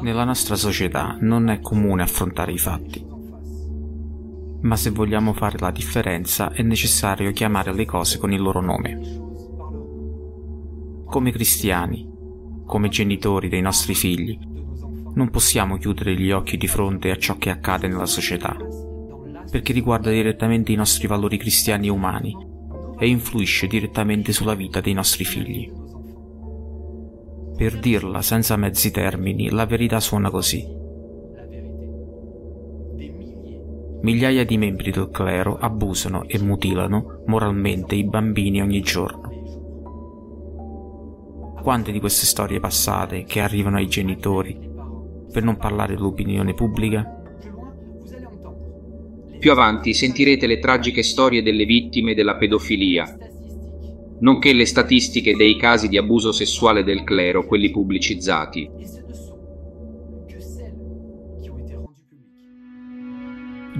Nella nostra società non è comune affrontare i fatti, ma se vogliamo fare la differenza è necessario chiamare le cose con il loro nome. Come cristiani, come genitori dei nostri figli, non possiamo chiudere gli occhi di fronte a ciò che accade nella società, perché riguarda direttamente i nostri valori cristiani e umani e influisce direttamente sulla vita dei nostri figli. Per dirla senza mezzi termini, la verità suona così. Migliaia di membri del clero abusano e mutilano moralmente i bambini ogni giorno. Quante di queste storie passate che arrivano ai genitori, per non parlare dell'opinione pubblica? Più avanti sentirete le tragiche storie delle vittime della pedofilia, nonché le statistiche dei casi di abuso sessuale del clero, quelli pubblicizzati.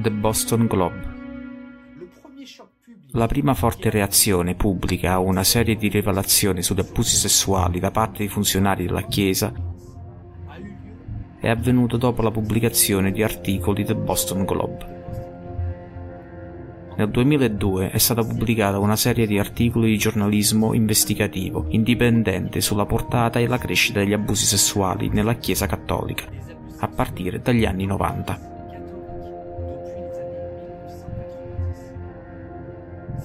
The Boston Globe la prima forte reazione pubblica a una serie di rivelazioni sugli abusi sessuali da parte di funzionari della Chiesa è avvenuta dopo la pubblicazione di articoli del Boston Globe. Nel 2002 è stata pubblicata una serie di articoli di giornalismo investigativo indipendente sulla portata e la crescita degli abusi sessuali nella Chiesa cattolica, a partire dagli anni 90.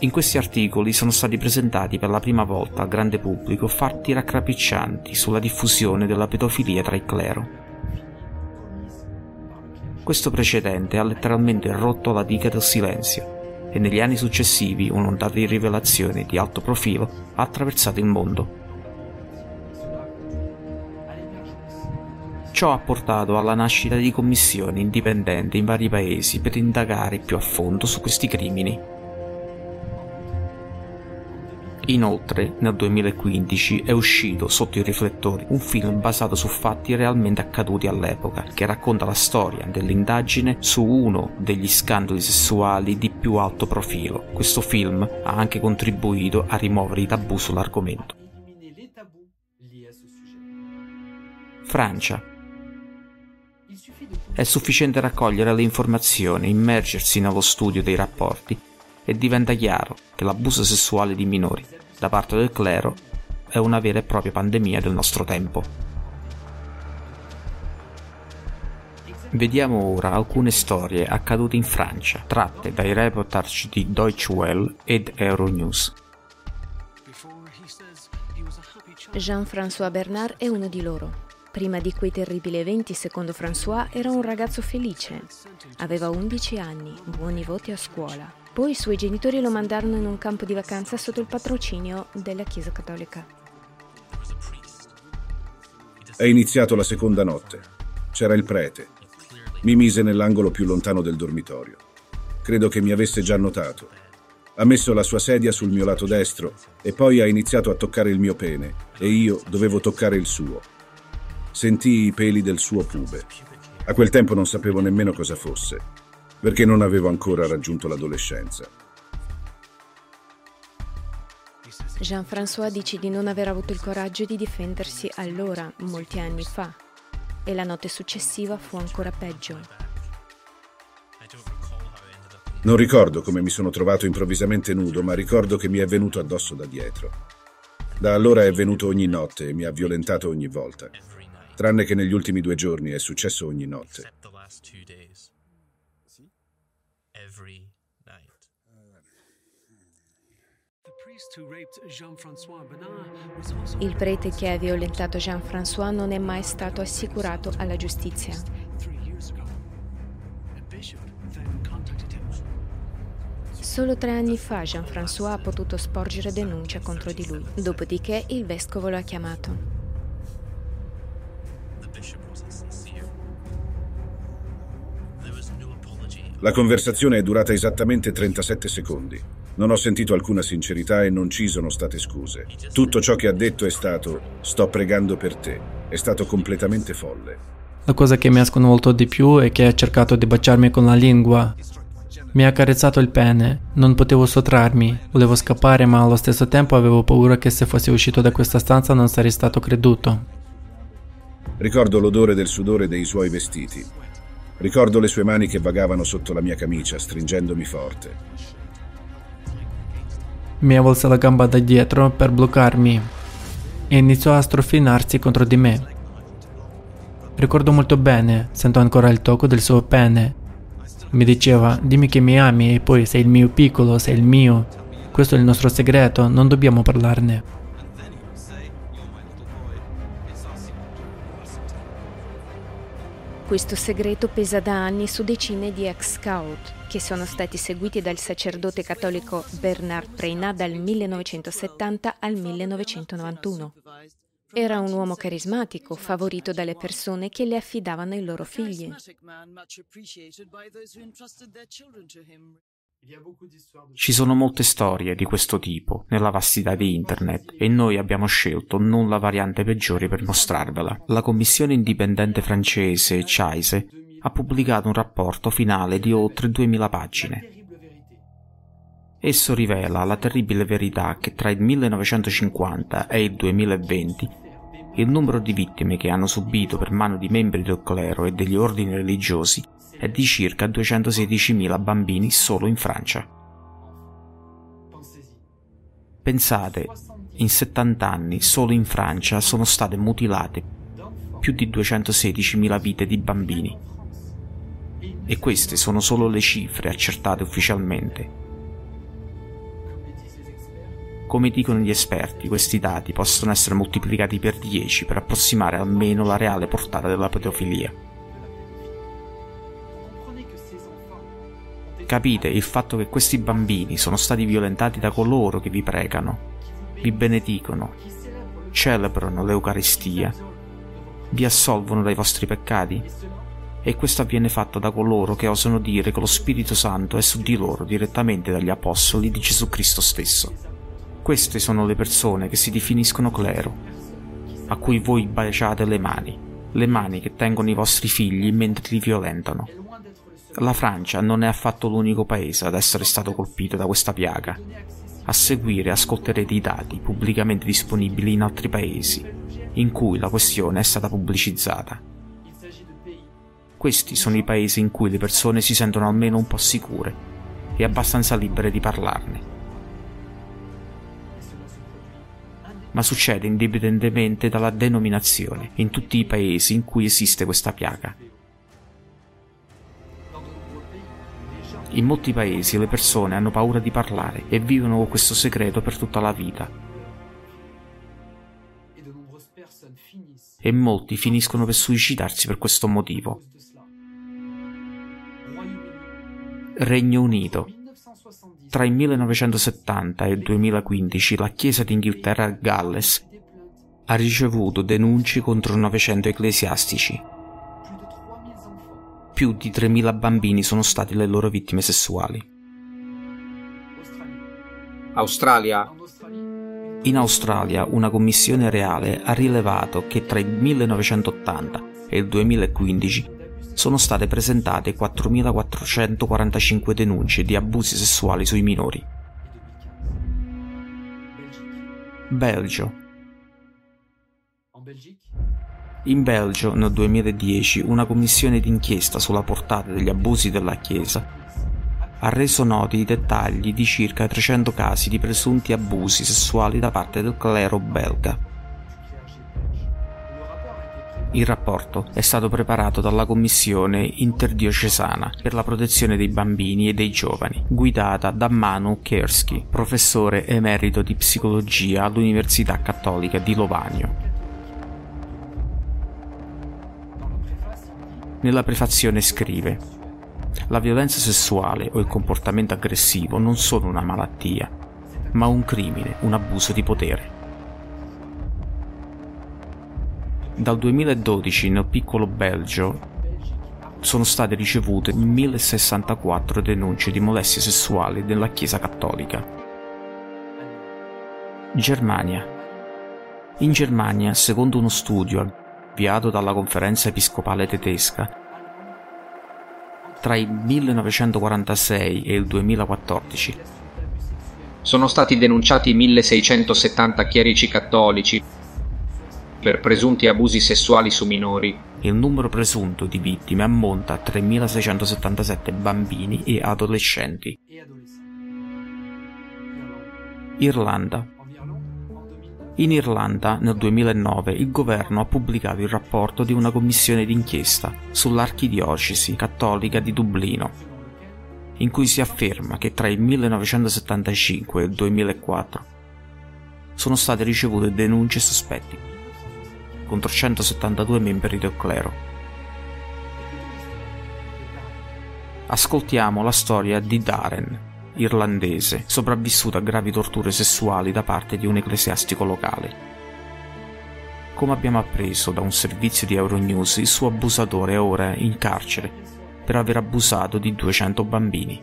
In questi articoli sono stati presentati per la prima volta al grande pubblico fatti raccapriccianti sulla diffusione della pedofilia tra il clero. Questo precedente ha letteralmente rotto la diga del silenzio e negli anni successivi un'ondata di rivelazioni di alto profilo ha attraversato il mondo. Ciò ha portato alla nascita di commissioni indipendenti in vari paesi per indagare più a fondo su questi crimini. Inoltre, nel 2015 è uscito sotto i riflettori un film basato su fatti realmente accaduti all'epoca, che racconta la storia dell'indagine su uno degli scandali sessuali di più alto profilo. Questo film ha anche contribuito a rimuovere i tabù sull'argomento. Francia. È sufficiente raccogliere le informazioni, immergersi nello studio dei rapporti e diventa chiaro che l'abuso sessuale di minori da parte del clero è una vera e propria pandemia del nostro tempo. Vediamo ora alcune storie accadute in Francia, tratte dai reportage di Deutsche Welle ed Euronews. Jean-François Bernard è uno di loro. Prima di quei terribili eventi, secondo François, era un ragazzo felice. Aveva 11 anni, buoni voti a scuola. Poi i suoi genitori lo mandarono in un campo di vacanza sotto il patrocinio della Chiesa Cattolica. È iniziato la seconda notte. C'era il prete. Mi mise nell'angolo più lontano del dormitorio. Credo che mi avesse già notato. Ha messo la sua sedia sul mio lato destro e poi ha iniziato a toccare il mio pene e io dovevo toccare il suo. Sentii i peli del suo pube. A quel tempo non sapevo nemmeno cosa fosse perché non avevo ancora raggiunto l'adolescenza. Jean-François dice di non aver avuto il coraggio di difendersi allora, molti anni fa, e la notte successiva fu ancora peggio. Non ricordo come mi sono trovato improvvisamente nudo, ma ricordo che mi è venuto addosso da dietro. Da allora è venuto ogni notte e mi ha violentato ogni volta, tranne che negli ultimi due giorni è successo ogni notte. Il prete che ha violentato Jean-François non è mai stato assicurato alla giustizia. Solo tre anni fa Jean-François ha potuto sporgere denuncia contro di lui, dopodiché il vescovo lo ha chiamato. La conversazione è durata esattamente 37 secondi. Non ho sentito alcuna sincerità e non ci sono state scuse. Tutto ciò che ha detto è stato sto pregando per te. È stato completamente folle. La cosa che mi ha sconvolto di più è che ha cercato di baciarmi con la lingua. Mi ha carezzato il pene, non potevo sottrarmi, volevo scappare ma allo stesso tempo avevo paura che se fossi uscito da questa stanza non sarei stato creduto. Ricordo l'odore del sudore dei suoi vestiti. Ricordo le sue mani che vagavano sotto la mia camicia, stringendomi forte. Mi avvolse la gamba da dietro per bloccarmi e iniziò a strofinarsi contro di me. Ricordo molto bene, sento ancora il tocco del suo pene. Mi diceva, dimmi che mi ami e poi sei il mio piccolo, sei il mio. Questo è il nostro segreto, non dobbiamo parlarne. Questo segreto pesa da anni su decine di ex-scout che sono stati seguiti dal sacerdote cattolico Bernard Preina dal 1970 al 1991. Era un uomo carismatico, favorito dalle persone che le affidavano i loro figli. Ci sono molte storie di questo tipo nella vastità di internet e noi abbiamo scelto non la variante peggiore per mostrarvela. La commissione indipendente francese CHAISE ha pubblicato un rapporto finale di oltre 2000 pagine. Esso rivela la terribile verità che tra il 1950 e il 2020 il numero di vittime che hanno subito per mano di membri del clero e degli ordini religiosi è di circa 216.000 bambini solo in Francia. Pensate, in 70 anni solo in Francia sono state mutilate più di 216.000 vite di bambini. E queste sono solo le cifre accertate ufficialmente. Come dicono gli esperti, questi dati possono essere moltiplicati per 10 per approssimare almeno la reale portata della pedofilia. Capite il fatto che questi bambini sono stati violentati da coloro che vi pregano, vi benedicono, celebrano l'Eucaristia, vi assolvono dai vostri peccati? E questo avviene fatto da coloro che osano dire che lo Spirito Santo è su di loro direttamente dagli Apostoli di Gesù Cristo stesso. Queste sono le persone che si definiscono clero, a cui voi baciate le mani, le mani che tengono i vostri figli mentre li violentano la Francia non è affatto l'unico paese ad essere stato colpito da questa piaga. A seguire ascolterete i dati pubblicamente disponibili in altri paesi, in cui la questione è stata pubblicizzata. Questi sono i paesi in cui le persone si sentono almeno un po' sicure e abbastanza libere di parlarne. Ma succede indipendentemente dalla denominazione in tutti i paesi in cui esiste questa piaga. In molti paesi le persone hanno paura di parlare e vivono con questo segreto per tutta la vita. E molti finiscono per suicidarsi per questo motivo. Regno Unito. Tra il 1970 e il 2015 la Chiesa d'Inghilterra a Galles ha ricevuto denunce contro 900 ecclesiastici più di 3.000 bambini sono stati le loro vittime sessuali. Australia. In Australia una commissione reale ha rilevato che tra il 1980 e il 2015 sono state presentate 4.445 denunce di abusi sessuali sui minori. Belgio. In Belgio, nel 2010, una commissione d'inchiesta sulla portata degli abusi della Chiesa ha reso noti i dettagli di circa 300 casi di presunti abusi sessuali da parte del clero belga. Il rapporto è stato preparato dalla Commissione interdiocesana per la protezione dei bambini e dei giovani, guidata da Manu Kerski, professore emerito di psicologia all'Università Cattolica di Lovanio. Nella prefazione scrive La violenza sessuale o il comportamento aggressivo non sono una malattia, ma un crimine, un abuso di potere. Dal 2012 nel piccolo Belgio sono state ricevute 1064 denunce di molestie sessuali nella Chiesa Cattolica. Germania. In Germania, secondo uno studio avviato dalla conferenza episcopale tedesca. Tra il 1946 e il 2014 sono stati denunciati 1670 chierici cattolici per presunti abusi sessuali su minori. Il numero presunto di vittime ammonta a 3.677 bambini e adolescenti. Irlanda. In Irlanda, nel 2009, il governo ha pubblicato il rapporto di una commissione d'inchiesta sull'archidiocesi cattolica di Dublino, in cui si afferma che tra il 1975 e il 2004 sono state ricevute denunce sospetti contro 172 membri del clero. Ascoltiamo la storia di Darren, irlandese, sopravvissuto a gravi torture sessuali da parte di un ecclesiastico locale. Come abbiamo appreso da un servizio di Euronews, il suo abusatore è ora in carcere per aver abusato di 200 bambini.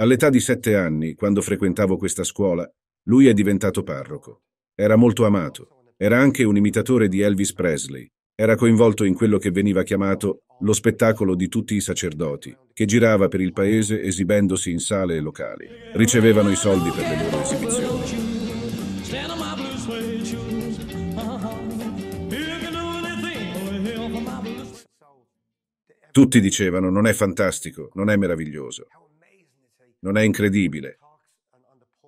All'età di sette anni, quando frequentavo questa scuola, lui è diventato parroco. Era molto amato. Era anche un imitatore di Elvis Presley era coinvolto in quello che veniva chiamato lo spettacolo di tutti i sacerdoti, che girava per il paese esibendosi in sale e locali. Ricevevano i soldi per le loro esibizioni. Tutti dicevano non è fantastico, non è meraviglioso, non è incredibile.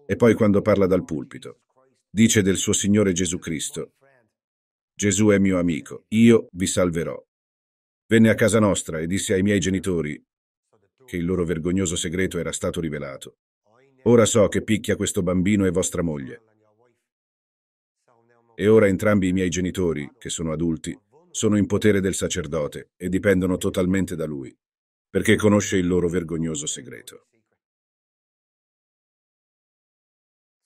E poi quando parla dal pulpito, dice del suo Signore Gesù Cristo, Gesù è mio amico, io vi salverò. Venne a casa nostra e disse ai miei genitori che il loro vergognoso segreto era stato rivelato. Ora so che picchia questo bambino e vostra moglie. E ora entrambi i miei genitori, che sono adulti, sono in potere del sacerdote e dipendono totalmente da lui, perché conosce il loro vergognoso segreto.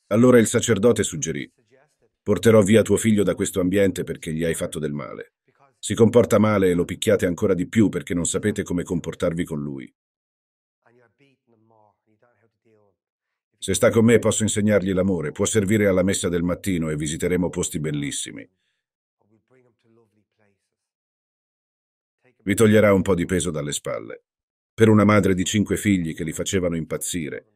Allora il sacerdote suggerì, Porterò via tuo figlio da questo ambiente perché gli hai fatto del male. Si comporta male e lo picchiate ancora di più perché non sapete come comportarvi con lui. Se sta con me posso insegnargli l'amore, può servire alla messa del mattino e visiteremo posti bellissimi. Vi toglierà un po' di peso dalle spalle. Per una madre di cinque figli che li facevano impazzire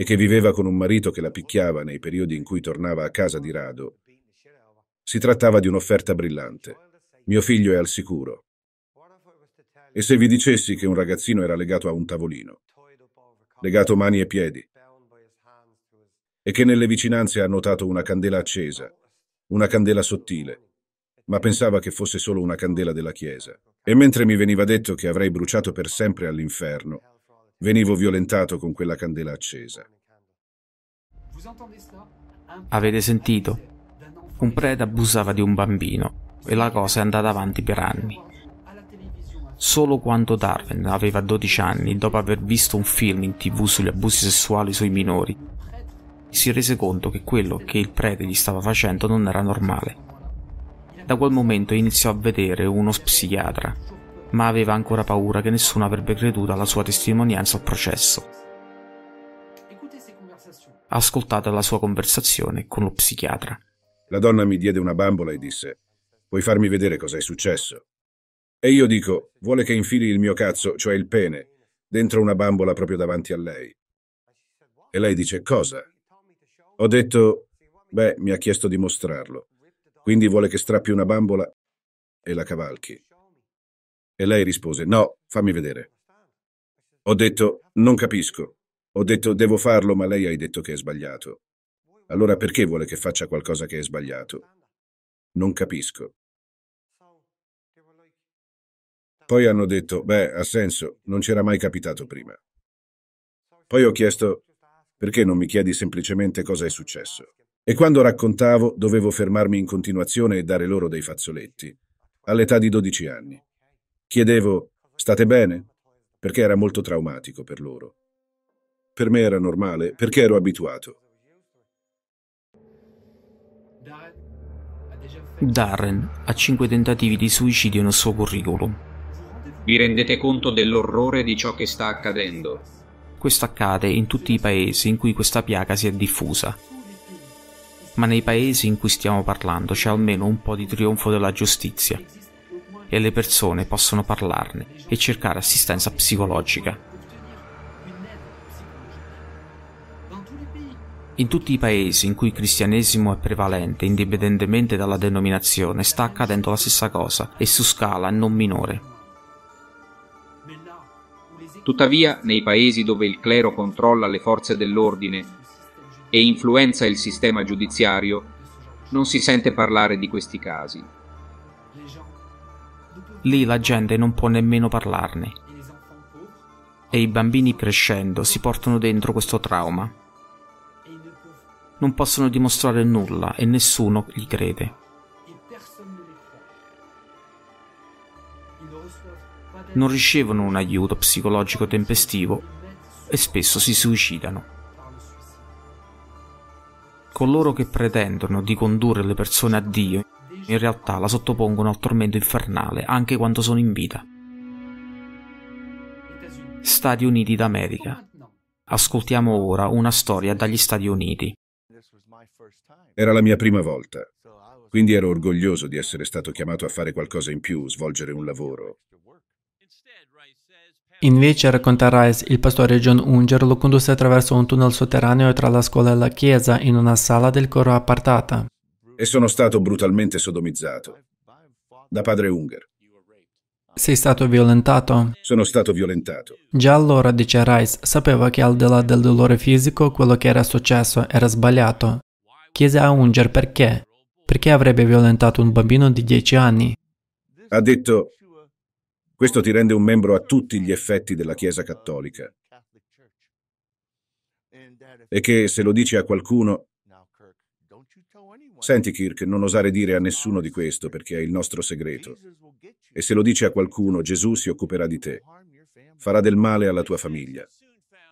e che viveva con un marito che la picchiava nei periodi in cui tornava a casa di rado, si trattava di un'offerta brillante. Mio figlio è al sicuro. E se vi dicessi che un ragazzino era legato a un tavolino, legato mani e piedi, e che nelle vicinanze ha notato una candela accesa, una candela sottile, ma pensava che fosse solo una candela della chiesa. E mentre mi veniva detto che avrei bruciato per sempre all'inferno, venivo violentato con quella candela accesa. Avete sentito? Un prete abusava di un bambino e la cosa è andata avanti per anni. Solo quando Darwin aveva 12 anni, dopo aver visto un film in tv sugli abusi sessuali sui minori, si rese conto che quello che il prete gli stava facendo non era normale. Da quel momento iniziò a vedere uno psichiatra, ma aveva ancora paura che nessuno avrebbe creduto alla sua testimonianza al processo. Ascoltate la sua conversazione con lo psichiatra. La donna mi diede una bambola e disse, puoi farmi vedere cosa è successo? E io dico, vuole che infili il mio cazzo, cioè il pene, dentro una bambola proprio davanti a lei. E lei dice, cosa? Ho detto, beh, mi ha chiesto di mostrarlo. Quindi vuole che strappi una bambola e la cavalchi. E lei rispose, no, fammi vedere. Ho detto, non capisco. Ho detto, devo farlo, ma lei hai detto che è sbagliato. Allora perché vuole che faccia qualcosa che è sbagliato? Non capisco. Poi hanno detto, beh, ha senso, non c'era mai capitato prima. Poi ho chiesto, perché non mi chiedi semplicemente cosa è successo? E quando raccontavo, dovevo fermarmi in continuazione e dare loro dei fazzoletti, all'età di 12 anni. Chiedevo, state bene? Perché era molto traumatico per loro. Per me era normale, perché ero abituato. Darren ha cinque tentativi di suicidio nel suo curriculum. Vi rendete conto dell'orrore di ciò che sta accadendo? Questo accade in tutti i paesi in cui questa piaga si è diffusa. Ma nei paesi in cui stiamo parlando c'è almeno un po' di trionfo della giustizia e le persone possono parlarne e cercare assistenza psicologica. In tutti i paesi in cui il cristianesimo è prevalente, indipendentemente dalla denominazione, sta accadendo la stessa cosa e su scala non minore. Tuttavia, nei paesi dove il clero controlla le forze dell'ordine e influenza il sistema giudiziario, non si sente parlare di questi casi. Lì la gente non può nemmeno parlarne. E i bambini crescendo si portano dentro questo trauma non possono dimostrare nulla e nessuno gli crede. Non ricevono un aiuto psicologico tempestivo e spesso si suicidano. Coloro che pretendono di condurre le persone a Dio in realtà la sottopongono al tormento infernale anche quando sono in vita. Stati Uniti d'America. Ascoltiamo ora una storia dagli Stati Uniti. Era la mia prima volta, quindi ero orgoglioso di essere stato chiamato a fare qualcosa in più, svolgere un lavoro. Invece, racconta Rice, il pastore John Unger lo condusse attraverso un tunnel sotterraneo tra la scuola e la chiesa in una sala del coro appartata. E sono stato brutalmente sodomizzato da padre Unger. Sei stato violentato? Sono stato violentato. Già allora, dice Rice, sapeva che al di là del dolore fisico quello che era successo era sbagliato. Chiese a Unger perché. Perché avrebbe violentato un bambino di 10 anni? Ha detto, questo ti rende un membro a tutti gli effetti della Chiesa cattolica. E che se lo dici a qualcuno... Senti Kirk, non osare dire a nessuno di questo perché è il nostro segreto. E se lo dici a qualcuno, Gesù si occuperà di te. Farà del male alla tua famiglia.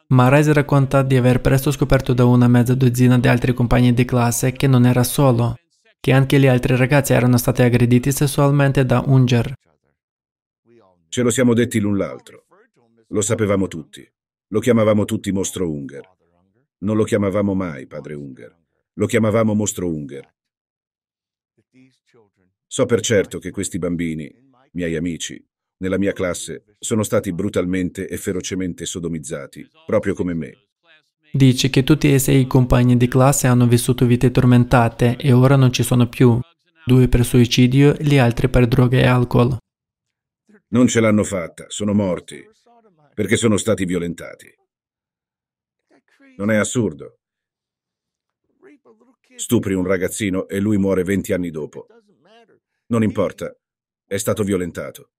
Ma Rice racconta di aver presto scoperto da una mezza dozzina di altri compagni di classe che non era solo, che anche gli altri ragazzi erano stati aggrediti sessualmente da Unger. Ce lo siamo detti l'un l'altro. Lo sapevamo tutti. Lo chiamavamo tutti mostro Unger. Non lo chiamavamo mai padre Unger. Lo chiamavamo mostro Unger. So per certo che questi bambini, miei amici, nella mia classe sono stati brutalmente e ferocemente sodomizzati, proprio come me. Dice che tutti e sei compagni di classe hanno vissuto vite tormentate e ora non ci sono più, due per suicidio gli altri per droghe e alcol. Non ce l'hanno fatta, sono morti, perché sono stati violentati. Non è assurdo. Stupri un ragazzino e lui muore 20 anni dopo. Non importa, è stato violentato.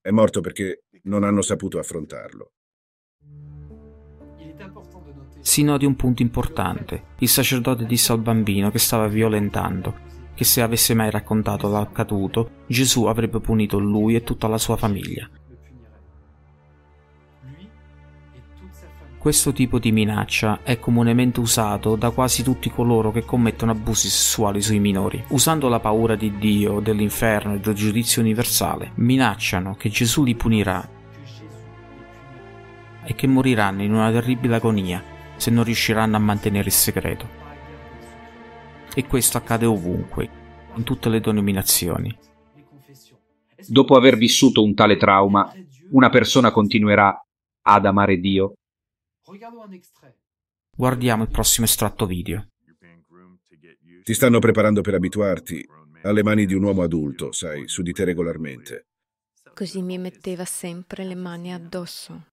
È morto perché non hanno saputo affrontarlo. Si noti un punto importante. Il sacerdote disse al bambino che stava violentando che se avesse mai raccontato l'accaduto, Gesù avrebbe punito lui e tutta la sua famiglia. Questo tipo di minaccia è comunemente usato da quasi tutti coloro che commettono abusi sessuali sui minori. Usando la paura di Dio, dell'inferno e del giudizio universale, minacciano che Gesù li punirà e che moriranno in una terribile agonia se non riusciranno a mantenere il segreto. E questo accade ovunque, in tutte le denominazioni. Dopo aver vissuto un tale trauma, una persona continuerà ad amare Dio Guardiamo il prossimo estratto video. Ti stanno preparando per abituarti alle mani di un uomo adulto, sai, su di te regolarmente. Così mi metteva sempre le mani addosso.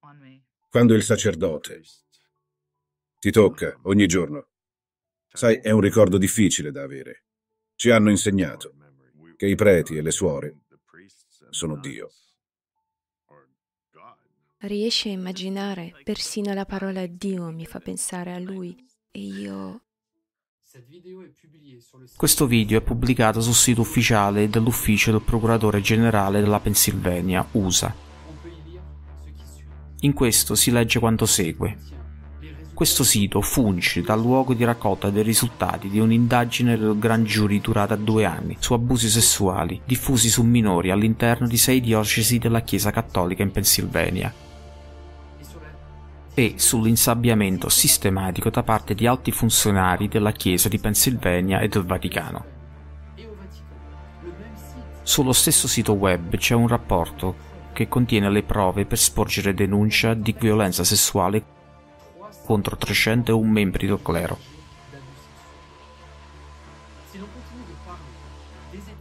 Quando il sacerdote ti tocca ogni giorno, sai, è un ricordo difficile da avere. Ci hanno insegnato che i preti e le suore sono Dio. Riesci a immaginare? Persino la parola Dio mi fa pensare a lui e io... Questo video è pubblicato sul sito ufficiale dell'ufficio del procuratore generale della Pennsylvania, USA. In questo si legge quanto segue. Questo sito funge da luogo di raccolta dei risultati di un'indagine del Grand Jury durata due anni su abusi sessuali diffusi su minori all'interno di sei diocesi della Chiesa Cattolica in Pennsylvania e sull'insabbiamento sistematico da parte di alti funzionari della Chiesa di Pennsylvania e del Vaticano. Sullo stesso sito web c'è un rapporto che contiene le prove per sporgere denuncia di violenza sessuale contro 301 membri del clero.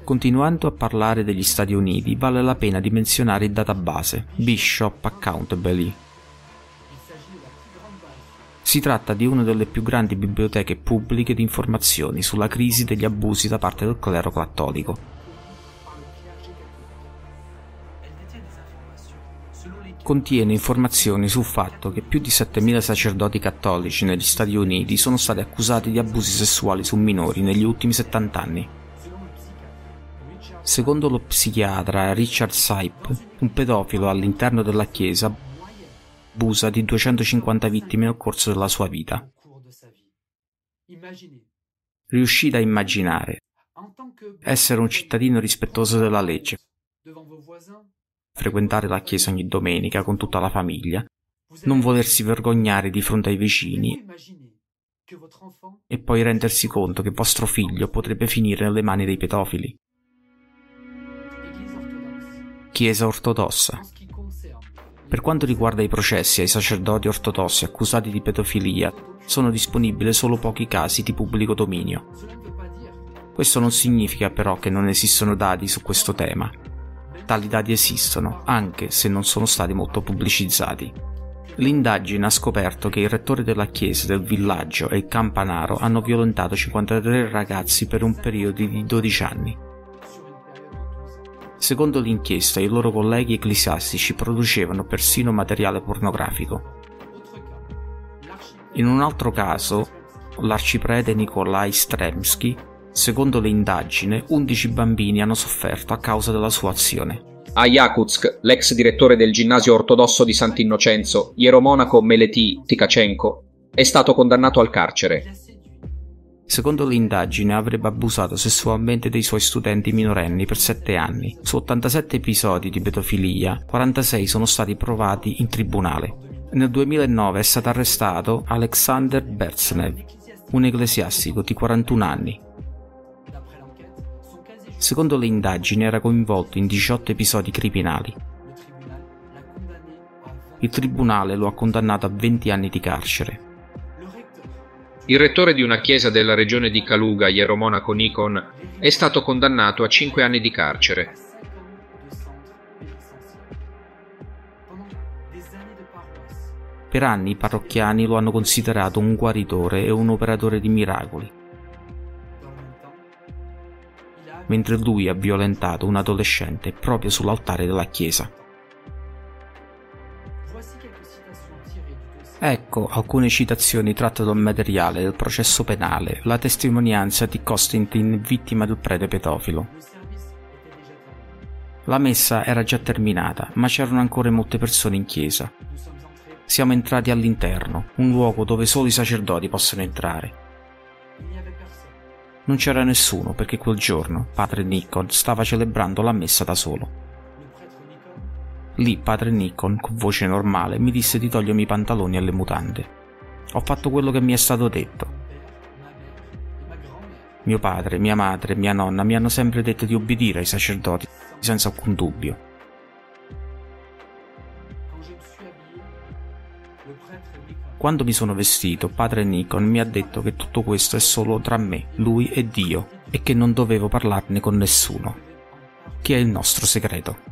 Continuando a parlare degli Stati Uniti, vale la pena di menzionare il database Bishop Accountability. Si tratta di una delle più grandi biblioteche pubbliche di informazioni sulla crisi degli abusi da parte del clero cattolico. contiene informazioni sul fatto che più di 7.000 sacerdoti cattolici negli Stati Uniti sono stati accusati di abusi sessuali su minori negli ultimi 70 anni. Secondo lo psichiatra Richard Sipe, un pedofilo all'interno della Chiesa abusa di 250 vittime nel corso della sua vita. Riuscite a immaginare essere un cittadino rispettoso della legge, frequentare la chiesa ogni domenica con tutta la famiglia, non volersi vergognare di fronte ai vicini e poi rendersi conto che vostro figlio potrebbe finire nelle mani dei pedofili. Chiesa ortodossa. Per quanto riguarda i processi ai sacerdoti ortodossi accusati di pedofilia, sono disponibili solo pochi casi di pubblico dominio. Questo non significa però che non esistono dati su questo tema, Tali dati esistono, anche se non sono stati molto pubblicizzati. L'indagine ha scoperto che il rettore della chiesa del villaggio e il campanaro hanno violentato 53 ragazzi per un periodo di 12 anni. Secondo l'inchiesta, i loro colleghi ecclesiastici producevano persino materiale pornografico. In un altro caso, l'arciprete Nikolai Stremsky Secondo le indagini, 11 bambini hanno sofferto a causa della sua azione. A Yakutsk, l'ex direttore del ginnasio ortodosso di Sant'Innocenzo, ieromonaco Meleti Tikachenko, è stato condannato al carcere. Secondo le indagini avrebbe abusato sessualmente dei suoi studenti minorenni per 7 anni. Su 87 episodi di pedofilia, 46 sono stati provati in tribunale. Nel 2009 è stato arrestato Alexander Berznev, un ecclesiastico di 41 anni, Secondo le indagini era coinvolto in 18 episodi criminali. Il tribunale lo ha condannato a 20 anni di carcere. Il rettore di una chiesa della regione di Kaluga, Ieromonaco Nikon, è stato condannato a 5 anni di carcere. Per anni i parrocchiani lo hanno considerato un guaritore e un operatore di miracoli. mentre lui ha violentato un adolescente proprio sull'altare della chiesa. Ecco alcune citazioni tratte dal materiale del processo penale, la testimonianza di Constantin, vittima del prete pedofilo. La messa era già terminata, ma c'erano ancora molte persone in chiesa. Siamo entrati all'interno, un luogo dove solo i sacerdoti possono entrare. Non c'era nessuno perché quel giorno padre Nikon stava celebrando la messa da solo. Lì padre Nikon, con voce normale, mi disse di togliermi i pantaloni e le mutande. Ho fatto quello che mi è stato detto. Mio padre, mia madre mia nonna mi hanno sempre detto di obbedire ai sacerdoti, senza alcun dubbio. Quando mi sono vestito, padre Nikon mi ha detto che tutto questo è solo tra me, lui e Dio, e che non dovevo parlarne con nessuno, che è il nostro segreto.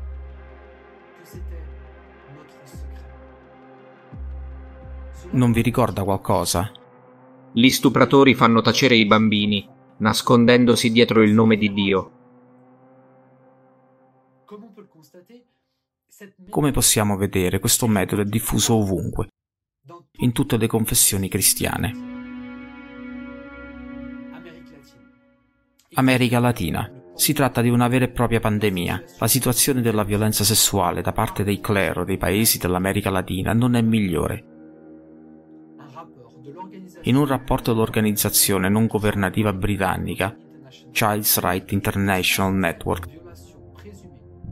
Non vi ricorda qualcosa? Gli stupratori fanno tacere i bambini, nascondendosi dietro il nome di Dio. Come possiamo vedere, questo metodo è diffuso ovunque, in tutte le confessioni cristiane. America Latina. Si tratta di una vera e propria pandemia. La situazione della violenza sessuale da parte dei clero dei paesi dell'America Latina non è migliore. In un rapporto dell'organizzazione non governativa britannica Child's Right International Network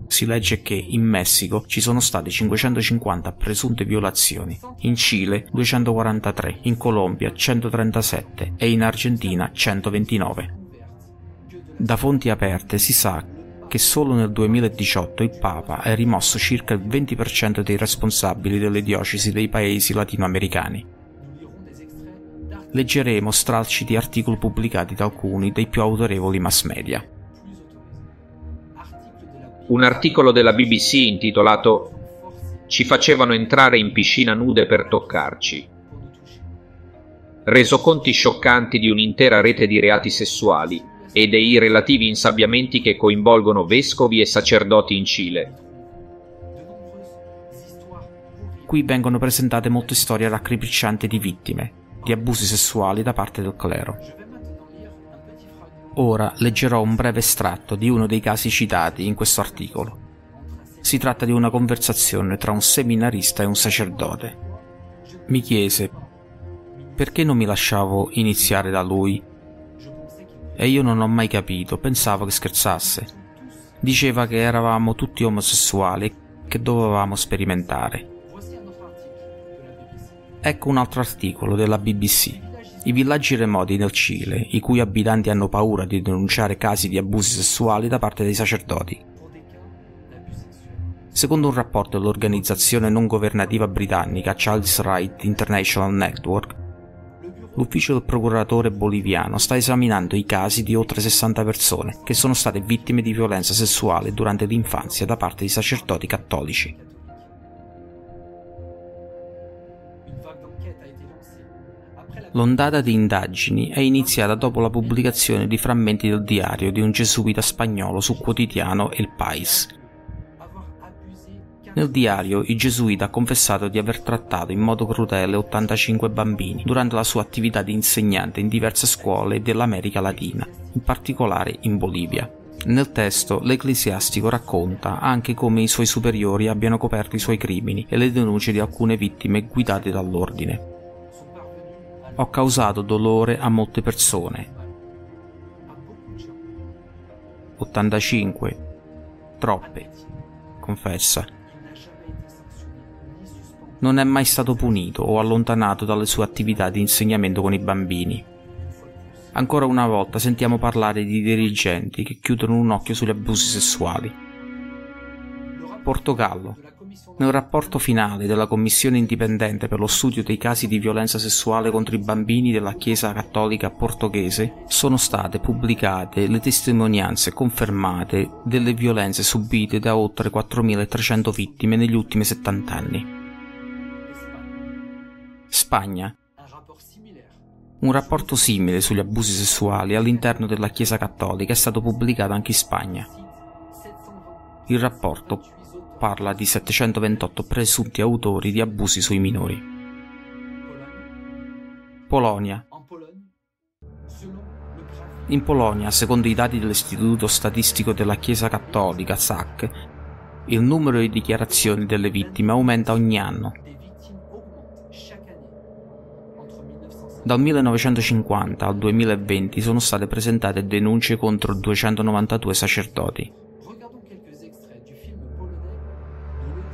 si legge che in Messico ci sono state 550 presunte violazioni, in Cile 243, in Colombia 137 e in Argentina 129. Da fonti aperte si sa che solo nel 2018 il Papa ha rimosso circa il 20% dei responsabili delle diocesi dei paesi latinoamericani. Leggeremo stralci di articoli pubblicati da alcuni dei più autorevoli mass media. Un articolo della BBC intitolato Ci facevano entrare in piscina nude per toccarci. Resoconti scioccanti di un'intera rete di reati sessuali e dei relativi insabbiamenti che coinvolgono vescovi e sacerdoti in Cile. Qui vengono presentate molte storie raccapriccianti di vittime, di abusi sessuali da parte del clero. Ora leggerò un breve estratto di uno dei casi citati in questo articolo. Si tratta di una conversazione tra un seminarista e un sacerdote. Mi chiese perché non mi lasciavo iniziare da lui e io non ho mai capito, pensavo che scherzasse. Diceva che eravamo tutti omosessuali e che dovevamo sperimentare. Ecco un altro articolo della BBC. I villaggi remoti nel Cile, i cui abitanti hanno paura di denunciare casi di abusi sessuali da parte dei sacerdoti. Secondo un rapporto dell'organizzazione non governativa britannica Child's Right International Network, l'ufficio del procuratore boliviano sta esaminando i casi di oltre 60 persone che sono state vittime di violenza sessuale durante l'infanzia da parte di sacerdoti cattolici. L'ondata di indagini è iniziata dopo la pubblicazione di frammenti del diario di un gesuita spagnolo su quotidiano El País, nel diario il gesuita ha confessato di aver trattato in modo crudele 85 bambini durante la sua attività di insegnante in diverse scuole dell'America Latina, in particolare in Bolivia. Nel testo l'ecclesiastico racconta anche come i suoi superiori abbiano coperto i suoi crimini e le denunce di alcune vittime guidate dall'ordine. Ho causato dolore a molte persone. 85. Troppe, confessa non è mai stato punito o allontanato dalle sue attività di insegnamento con i bambini. Ancora una volta sentiamo parlare di dirigenti che chiudono un occhio sugli abusi sessuali. Portogallo. Nel rapporto finale della Commissione indipendente per lo studio dei casi di violenza sessuale contro i bambini della Chiesa cattolica portoghese sono state pubblicate le testimonianze confermate delle violenze subite da oltre 4.300 vittime negli ultimi 70 anni. Spagna. Un rapporto simile sugli abusi sessuali all'interno della Chiesa cattolica è stato pubblicato anche in Spagna. Il rapporto parla di 728 presunti autori di abusi sui minori. Polonia. In Polonia, secondo i dati dell'Istituto Statistico della Chiesa Cattolica SAC, il numero di dichiarazioni delle vittime aumenta ogni anno Dal 1950 al 2020 sono state presentate denunce contro 292 sacerdoti.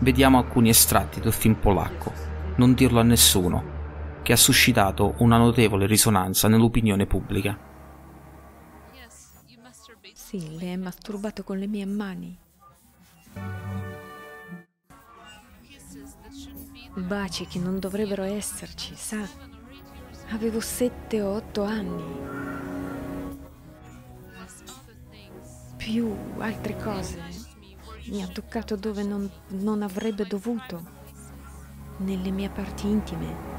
Vediamo alcuni estratti del film polacco, Non dirlo a nessuno, che ha suscitato una notevole risonanza nell'opinione pubblica. Sì, le è masturbato con le mie mani. Baci che non dovrebbero esserci, sa? Avevo sette o otto anni. Più altre cose. Mi ha toccato dove non, non avrebbe dovuto, nelle mie parti intime.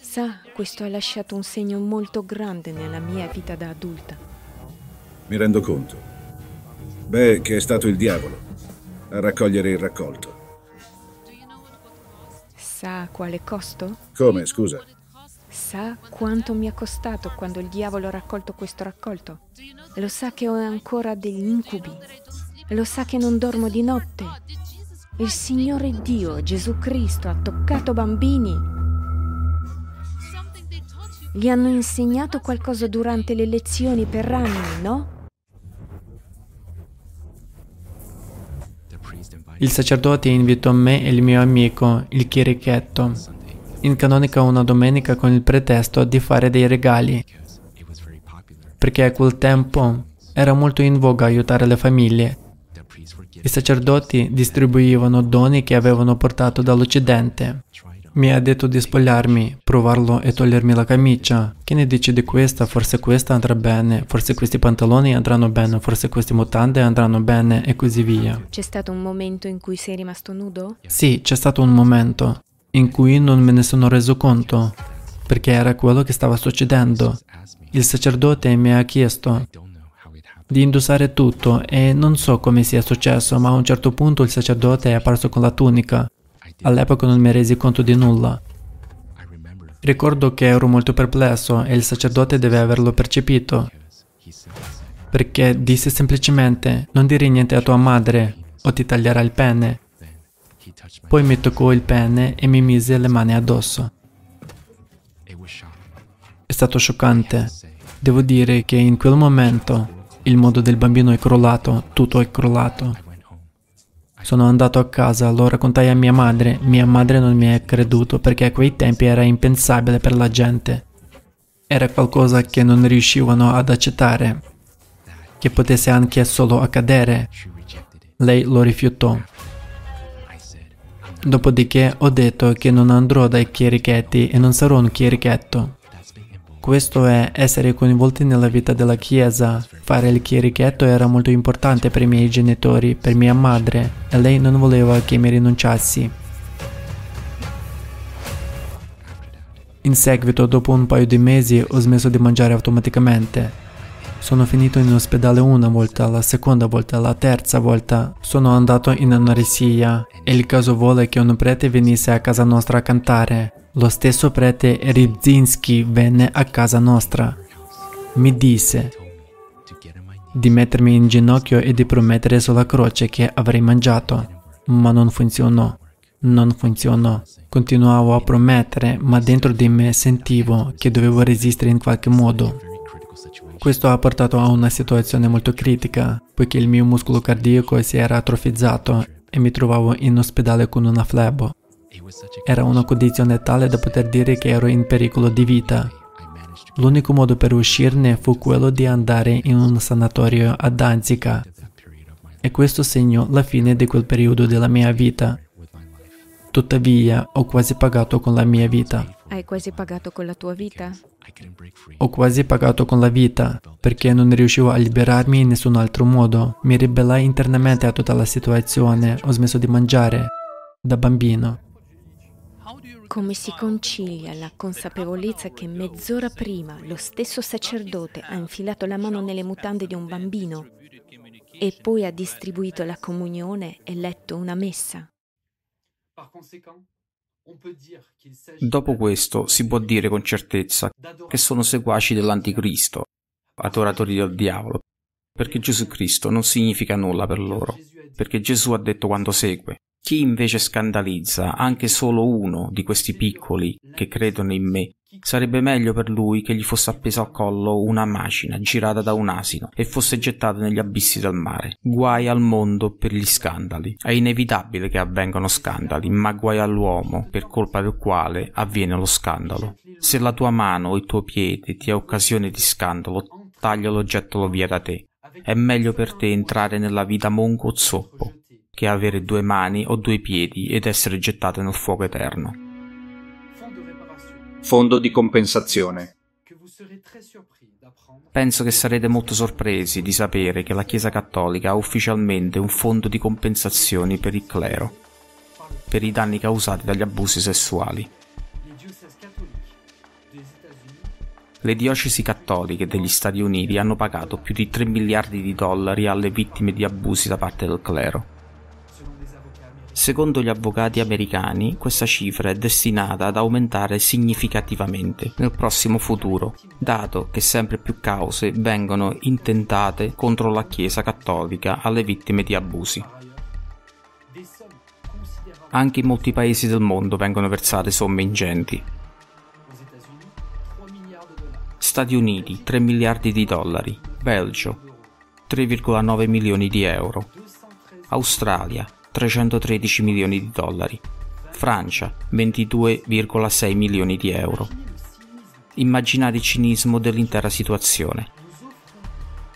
Sa, questo ha lasciato un segno molto grande nella mia vita da adulta. Mi rendo conto. Beh, che è stato il diavolo a raccogliere il raccolto. Sa quale costo? Come, scusa? Sa quanto mi è costato quando il diavolo ha raccolto questo raccolto? Lo sa che ho ancora degli incubi? Lo sa che non dormo di notte? Il Signore Dio, Gesù Cristo, ha toccato bambini. Gli hanno insegnato qualcosa durante le lezioni per anni, no? Il sacerdote invitò me e il mio amico, il chierichetto, in canonica una domenica con il pretesto di fare dei regali, perché a quel tempo era molto in voga aiutare le famiglie I sacerdoti distribuivano doni che avevano portato dall'Occidente. Mi ha detto di spogliarmi, provarlo e togliermi la camicia. Che ne dici di questa? Forse questa andrà bene, forse questi pantaloni andranno bene, forse queste mutande andranno bene e così via. C'è stato un momento in cui sei rimasto nudo? Sì, c'è stato un momento in cui non me ne sono reso conto, perché era quello che stava succedendo. Il sacerdote mi ha chiesto di indossare tutto e non so come sia successo, ma a un certo punto il sacerdote è apparso con la tunica. All'epoca non mi resi conto di nulla. Ricordo che ero molto perplesso e il sacerdote deve averlo percepito, perché disse semplicemente non dire niente a tua madre o ti taglierà il pene. Poi mi toccò il pene e mi mise le mani addosso. È stato scioccante. Devo dire che in quel momento il modo del bambino è crollato, tutto è crollato. Sono andato a casa, lo raccontai a mia madre. Mia madre non mi ha creduto perché a quei tempi era impensabile per la gente. Era qualcosa che non riuscivano ad accettare, che potesse anche solo accadere. Lei lo rifiutò. Dopodiché ho detto che non andrò dai chierichetti e non sarò un chierichetto. Questo è essere coinvolti nella vita della Chiesa. Fare il chierichetto era molto importante per i miei genitori, per mia madre, e lei non voleva che mi rinunciassi. In seguito, dopo un paio di mesi, ho smesso di mangiare automaticamente. Sono finito in ospedale una volta, la seconda volta, la terza volta. Sono andato in anoressia e il caso vuole che un prete venisse a casa nostra a cantare. Lo stesso prete Rybzinski venne a casa nostra. Mi disse di mettermi in ginocchio e di promettere sulla croce che avrei mangiato, ma non funzionò. Non funzionò. Continuavo a promettere, ma dentro di me sentivo che dovevo resistere in qualche modo. Questo ha portato a una situazione molto critica, poiché il mio muscolo cardiaco si era atrofizzato e mi trovavo in ospedale con una flebo. Era una condizione tale da poter dire che ero in pericolo di vita. L'unico modo per uscirne fu quello di andare in un sanatorio a Danzica. E questo segnò la fine di quel periodo della mia vita. Tuttavia, ho quasi pagato con la mia vita. Hai quasi pagato con la tua vita? Ho quasi pagato con la vita, perché non riuscivo a liberarmi in nessun altro modo. Mi ribellai internamente a tutta la situazione, ho smesso di mangiare, da bambino. Come si concilia la consapevolezza che mezz'ora prima lo stesso sacerdote ha infilato la mano nelle mutande di un bambino e poi ha distribuito la comunione e letto una messa? Dopo questo si può dire con certezza che sono seguaci dell'anticristo, adoratori del diavolo, perché Gesù Cristo non significa nulla per loro, perché Gesù ha detto quando segue. Chi invece scandalizza anche solo uno di questi piccoli che credono in me, sarebbe meglio per lui che gli fosse appesa al collo una macina girata da un asino e fosse gettato negli abissi del mare. Guai al mondo per gli scandali. È inevitabile che avvengano scandali, ma guai all'uomo per colpa del quale avviene lo scandalo. Se la tua mano o il tuo piede ti è occasione di scandalo, taglialo e gettalo via da te. È meglio per te entrare nella vita monco o zoppo che avere due mani o due piedi ed essere gettato nel fuoco eterno. Fondo di compensazione. Penso che sarete molto sorpresi di sapere che la Chiesa Cattolica ha ufficialmente un fondo di compensazioni per il clero, per i danni causati dagli abusi sessuali. Le diocesi cattoliche degli Stati Uniti hanno pagato più di 3 miliardi di dollari alle vittime di abusi da parte del clero. Secondo gli avvocati americani, questa cifra è destinata ad aumentare significativamente nel prossimo futuro, dato che sempre più cause vengono intentate contro la Chiesa cattolica alle vittime di abusi. Anche in molti paesi del mondo vengono versate somme ingenti. Stati Uniti 3 miliardi di dollari, Belgio 3,9 milioni di euro, Australia 313 milioni di dollari, Francia 22,6 milioni di euro. Immaginate il cinismo dell'intera situazione.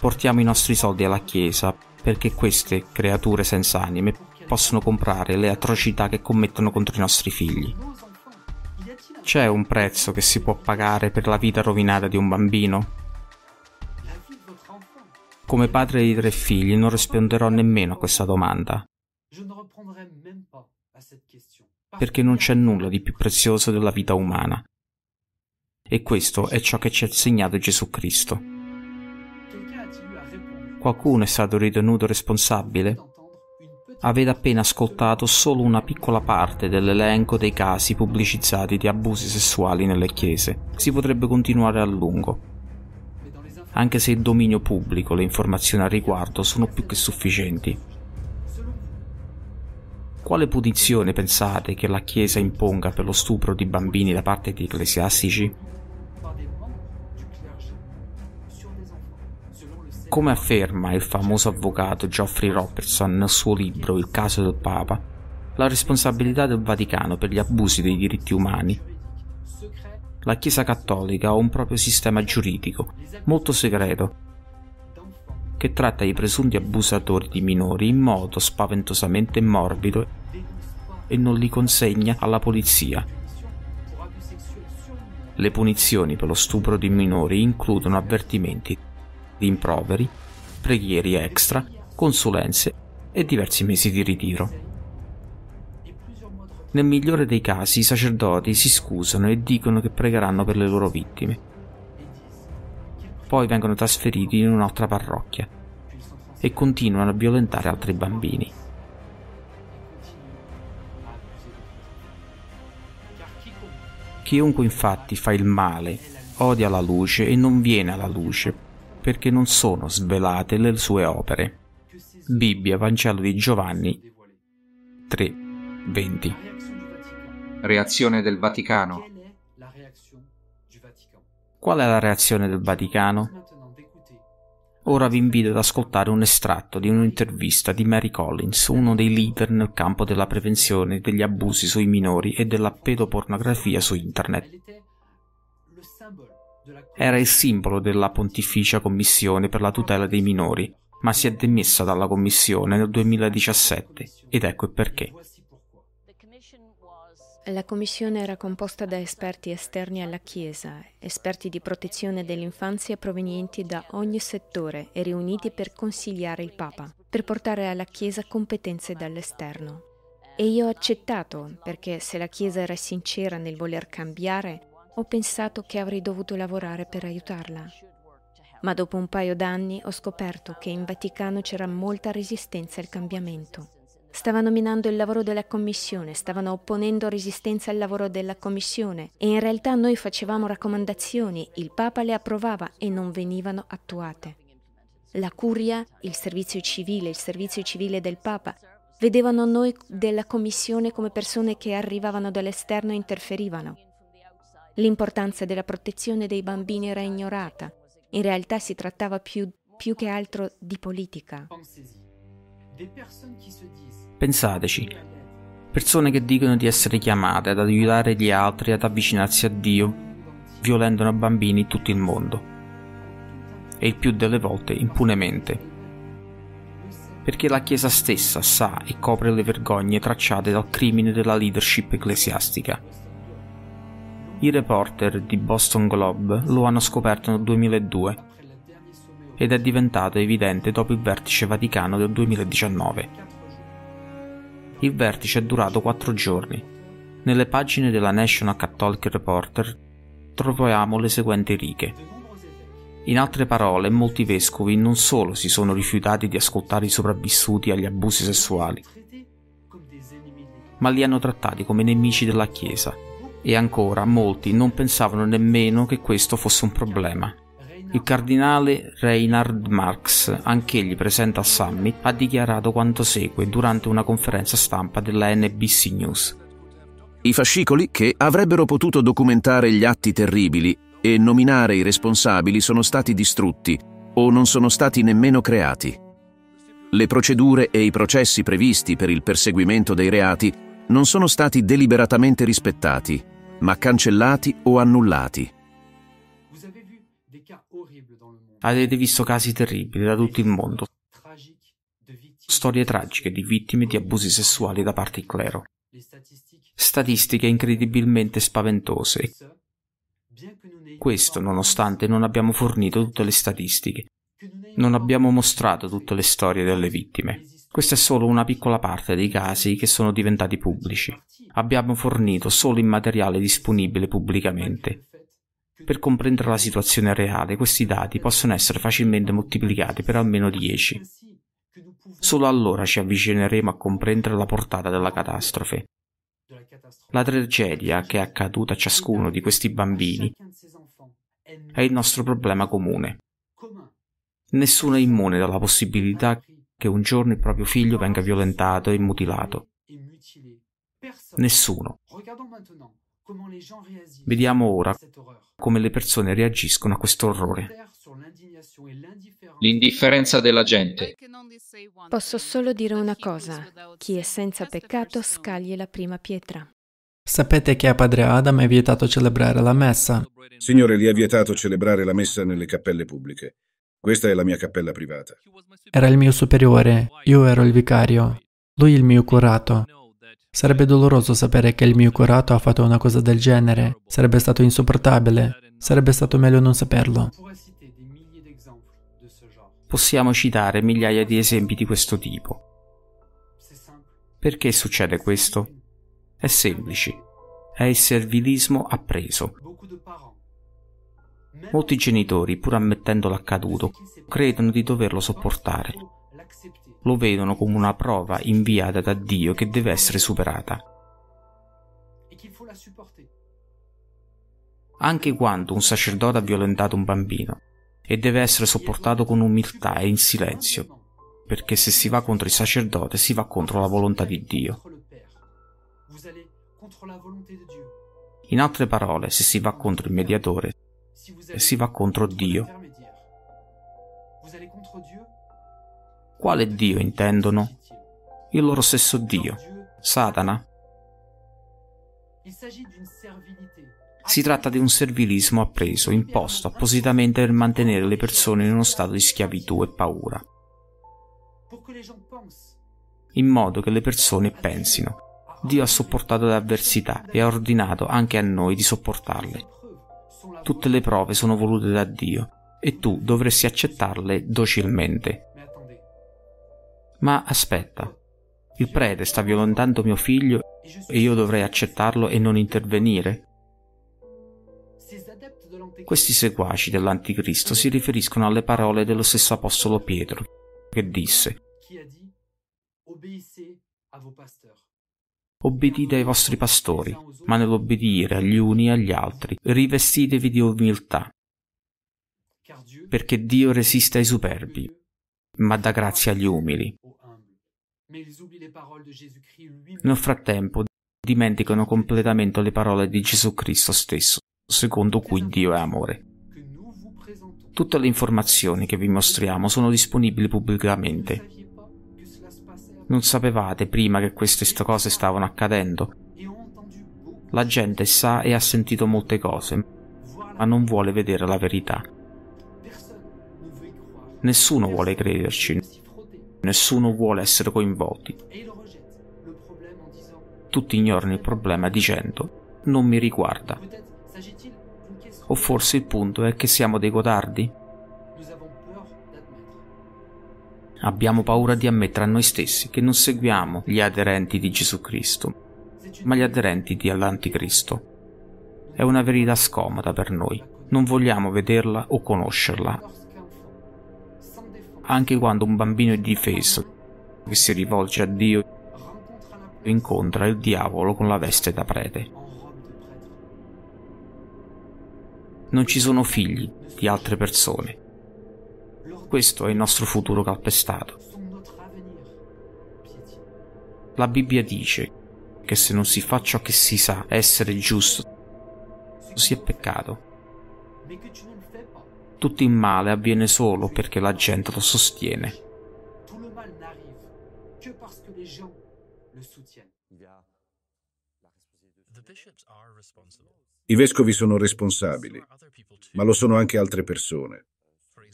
Portiamo i nostri soldi alla Chiesa perché queste creature senza anime possono comprare le atrocità che commettono contro i nostri figli. C'è un prezzo che si può pagare per la vita rovinata di un bambino? Come padre di tre figli non risponderò nemmeno a questa domanda. Perché non c'è nulla di più prezioso della vita umana. E questo è ciò che ci ha insegnato Gesù Cristo. Qualcuno è stato ritenuto responsabile? Avete appena ascoltato solo una piccola parte dell'elenco dei casi pubblicizzati di abusi sessuali nelle chiese. Si potrebbe continuare a lungo anche se il dominio pubblico le informazioni al riguardo sono più che sufficienti. Quale punizione pensate che la Chiesa imponga per lo stupro di bambini da parte di ecclesiastici? Come afferma il famoso avvocato Geoffrey Robertson nel suo libro Il caso del Papa, la responsabilità del Vaticano per gli abusi dei diritti umani la Chiesa Cattolica ha un proprio sistema giuridico, molto segreto, che tratta i presunti abusatori di minori in modo spaventosamente morbido e non li consegna alla polizia. Le punizioni per lo stupro di minori includono avvertimenti, rimproveri, preghiere extra, consulenze e diversi mesi di ritiro. Nel migliore dei casi i sacerdoti si scusano e dicono che pregheranno per le loro vittime. Poi vengono trasferiti in un'altra parrocchia e continuano a violentare altri bambini. Chiunque infatti fa il male odia la luce e non viene alla luce perché non sono svelate le sue opere. Bibbia, Vangelo di Giovanni 3, 20. Reazione del Vaticano. Qual è la reazione del Vaticano? Ora vi invito ad ascoltare un estratto di un'intervista di Mary Collins, uno dei leader nel campo della prevenzione degli abusi sui minori e della pedopornografia su internet. Era il simbolo della Pontificia Commissione per la tutela dei minori, ma si è demessa dalla Commissione nel 2017 ed ecco il perché. La commissione era composta da esperti esterni alla Chiesa, esperti di protezione dell'infanzia provenienti da ogni settore e riuniti per consigliare il Papa, per portare alla Chiesa competenze dall'esterno. E io ho accettato, perché se la Chiesa era sincera nel voler cambiare, ho pensato che avrei dovuto lavorare per aiutarla. Ma dopo un paio d'anni ho scoperto che in Vaticano c'era molta resistenza al cambiamento. Stavano minando il lavoro della commissione, stavano opponendo resistenza al lavoro della commissione e in realtà noi facevamo raccomandazioni, il Papa le approvava e non venivano attuate. La curia, il servizio civile, il servizio civile del Papa vedevano noi della commissione come persone che arrivavano dall'esterno e interferivano. L'importanza della protezione dei bambini era ignorata. In realtà si trattava più, più che altro di politica. Pensateci, persone che dicono di essere chiamate ad aiutare gli altri ad avvicinarsi a Dio, violentano bambini in tutto il mondo. E il più delle volte impunemente. Perché la Chiesa stessa sa e copre le vergogne tracciate dal crimine della leadership ecclesiastica. I reporter di Boston Globe lo hanno scoperto nel 2002 ed è diventato evidente dopo il vertice vaticano del 2019. Il vertice è durato quattro giorni. Nelle pagine della National Catholic Reporter troviamo le seguenti righe. In altre parole, molti vescovi non solo si sono rifiutati di ascoltare i sopravvissuti agli abusi sessuali, ma li hanno trattati come nemici della Chiesa e ancora molti non pensavano nemmeno che questo fosse un problema. Il cardinale Reinhard Marx, anch'egli presente al summit, ha dichiarato quanto segue durante una conferenza stampa della NBC News. I fascicoli che avrebbero potuto documentare gli atti terribili e nominare i responsabili sono stati distrutti o non sono stati nemmeno creati. Le procedure e i processi previsti per il perseguimento dei reati non sono stati deliberatamente rispettati, ma cancellati o annullati. Avete visto casi terribili da tutto il mondo. storie tragiche di vittime di abusi sessuali da parte del clero. Statistiche incredibilmente spaventose. Questo nonostante non abbiamo fornito tutte le statistiche, non abbiamo mostrato tutte le storie delle vittime. Questa è solo una piccola parte dei casi che sono diventati pubblici. Abbiamo fornito solo il materiale disponibile pubblicamente. Per comprendere la situazione reale, questi dati possono essere facilmente moltiplicati per almeno 10. Solo allora ci avvicineremo a comprendere la portata della catastrofe. La tragedia che è accaduta a ciascuno di questi bambini è il nostro problema comune. Nessuno è immune dalla possibilità che un giorno il proprio figlio venga violentato e mutilato. Nessuno. Vediamo ora come le persone reagiscono a questo orrore. L'indifferenza della gente. Posso solo dire una cosa. Chi è senza peccato scagli la prima pietra. Sapete che a padre Adam è vietato celebrare la messa? Signore, gli è vietato celebrare la messa nelle cappelle pubbliche. Questa è la mia cappella privata. Era il mio superiore, io ero il vicario, lui il mio curato. Sarebbe doloroso sapere che il mio curato ha fatto una cosa del genere, sarebbe stato insopportabile, sarebbe stato meglio non saperlo. Possiamo citare migliaia di esempi di questo tipo. Perché succede questo? È semplice. È il servilismo appreso. Molti genitori, pur ammettendo l'accaduto, credono di doverlo sopportare. Lo vedono come una prova inviata da Dio che deve essere superata. Anche quando un sacerdote ha violentato un bambino e deve essere sopportato con umiltà e in silenzio, perché se si va contro il sacerdote si va contro la volontà di Dio. In altre parole, se si va contro il mediatore, si va contro Dio. Quale Dio intendono? Il loro stesso Dio, Satana. Si tratta di un servilismo appreso, imposto appositamente per mantenere le persone in uno stato di schiavitù e paura, in modo che le persone pensino. Dio ha sopportato le avversità e ha ordinato anche a noi di sopportarle. Tutte le prove sono volute da Dio e tu dovresti accettarle docilmente. Ma aspetta, il prete sta violentando mio figlio e io dovrei accettarlo e non intervenire? Questi seguaci dell'Anticristo si riferiscono alle parole dello stesso Apostolo Pietro, che disse Obbedite ai vostri pastori, ma nell'obbedire agli uni e agli altri, rivestitevi di umiltà, perché Dio resiste ai superbi, ma dà grazia agli umili. Nel frattempo dimenticano completamente le parole di Gesù Cristo stesso, secondo cui Dio è amore. Tutte le informazioni che vi mostriamo sono disponibili pubblicamente non sapevate prima che queste cose stavano accadendo? La gente sa e ha sentito molte cose, ma non vuole vedere la verità. Nessuno vuole crederci, nessuno vuole essere coinvolti. Tutti ignorano il problema dicendo non mi riguarda. O forse il punto è che siamo dei codardi? Abbiamo paura di ammettere a noi stessi che non seguiamo gli aderenti di Gesù Cristo, ma gli aderenti dell'Anticristo. È una verità scomoda per noi, non vogliamo vederla o conoscerla. Anche quando un bambino è difeso, che si rivolge a Dio, incontra il diavolo con la veste da prete. Non ci sono figli di altre persone, questo è il nostro futuro calpestato. La Bibbia dice che se non si fa ciò che si sa essere giusto, si è peccato. Tutto il male avviene solo perché la gente lo sostiene. I vescovi sono responsabili, ma lo sono anche altre persone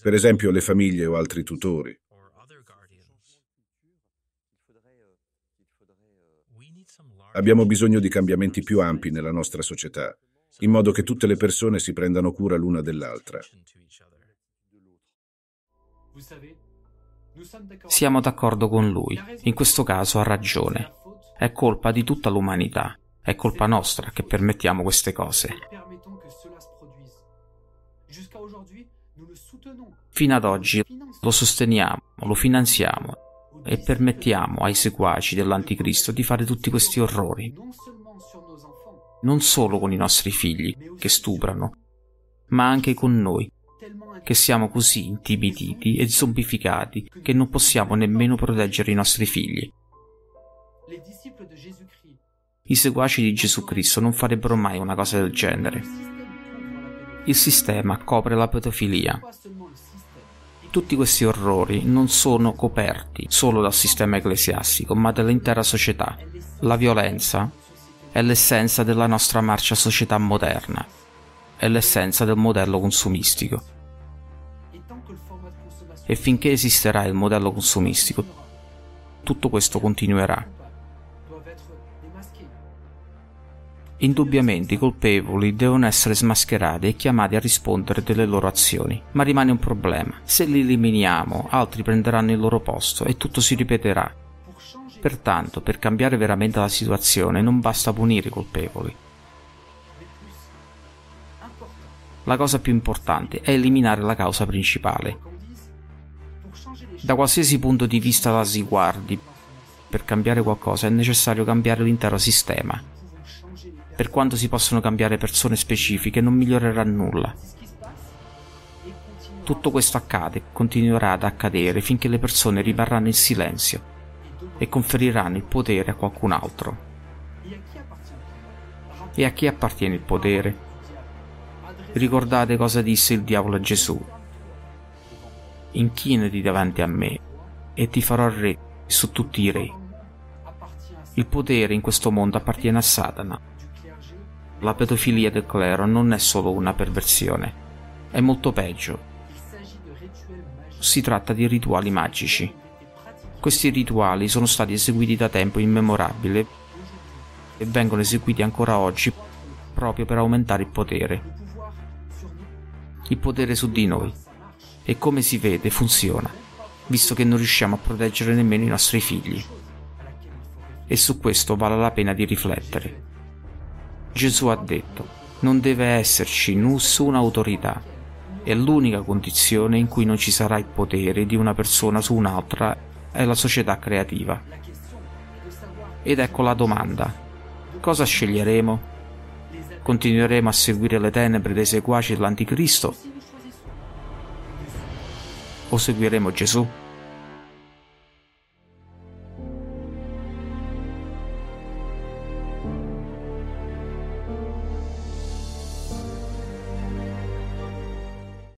per esempio le famiglie o altri tutori. Abbiamo bisogno di cambiamenti più ampi nella nostra società, in modo che tutte le persone si prendano cura l'una dell'altra. Siamo d'accordo con lui, in questo caso ha ragione. È colpa di tutta l'umanità, è colpa nostra che permettiamo queste cose. Fino ad oggi lo sosteniamo, lo finanziamo e permettiamo ai seguaci dell'Anticristo di fare tutti questi orrori, non solo con i nostri figli che stuprano, ma anche con noi, che siamo così intimiditi e zombificati che non possiamo nemmeno proteggere i nostri figli. I seguaci di Gesù Cristo non farebbero mai una cosa del genere. Il sistema copre la pedofilia. Tutti questi orrori non sono coperti solo dal sistema ecclesiastico, ma dall'intera società. La violenza è l'essenza della nostra marcia società moderna, è l'essenza del modello consumistico. E finché esisterà il modello consumistico, tutto questo continuerà. Indubbiamente i colpevoli devono essere smascherati e chiamati a rispondere delle loro azioni, ma rimane un problema. Se li eliminiamo, altri prenderanno il loro posto e tutto si ripeterà. Pertanto, per cambiare veramente la situazione non basta punire i colpevoli. La cosa più importante è eliminare la causa principale. Da qualsiasi punto di vista la si guardi, per cambiare qualcosa è necessario cambiare l'intero sistema per quanto si possono cambiare persone specifiche, non migliorerà nulla. Tutto questo accade e continuerà ad accadere finché le persone rimarranno in silenzio e conferiranno il potere a qualcun altro. E a chi appartiene il potere? Ricordate cosa disse il diavolo a Gesù. Inchinati davanti a me e ti farò re su tutti i re. Il potere in questo mondo appartiene a Satana la pedofilia del clero non è solo una perversione, è molto peggio. Si tratta di rituali magici. Questi rituali sono stati eseguiti da tempo immemorabile e vengono eseguiti ancora oggi proprio per aumentare il potere. Il potere su di noi. E come si vede funziona, visto che non riusciamo a proteggere nemmeno i nostri figli. E su questo vale la pena di riflettere. Gesù ha detto, non deve esserci nessuna autorità. E l'unica condizione in cui non ci sarà il potere di una persona su un'altra è la società creativa. Ed ecco la domanda. Cosa sceglieremo? Continueremo a seguire le tenebre dei seguaci dell'Anticristo? O seguiremo Gesù?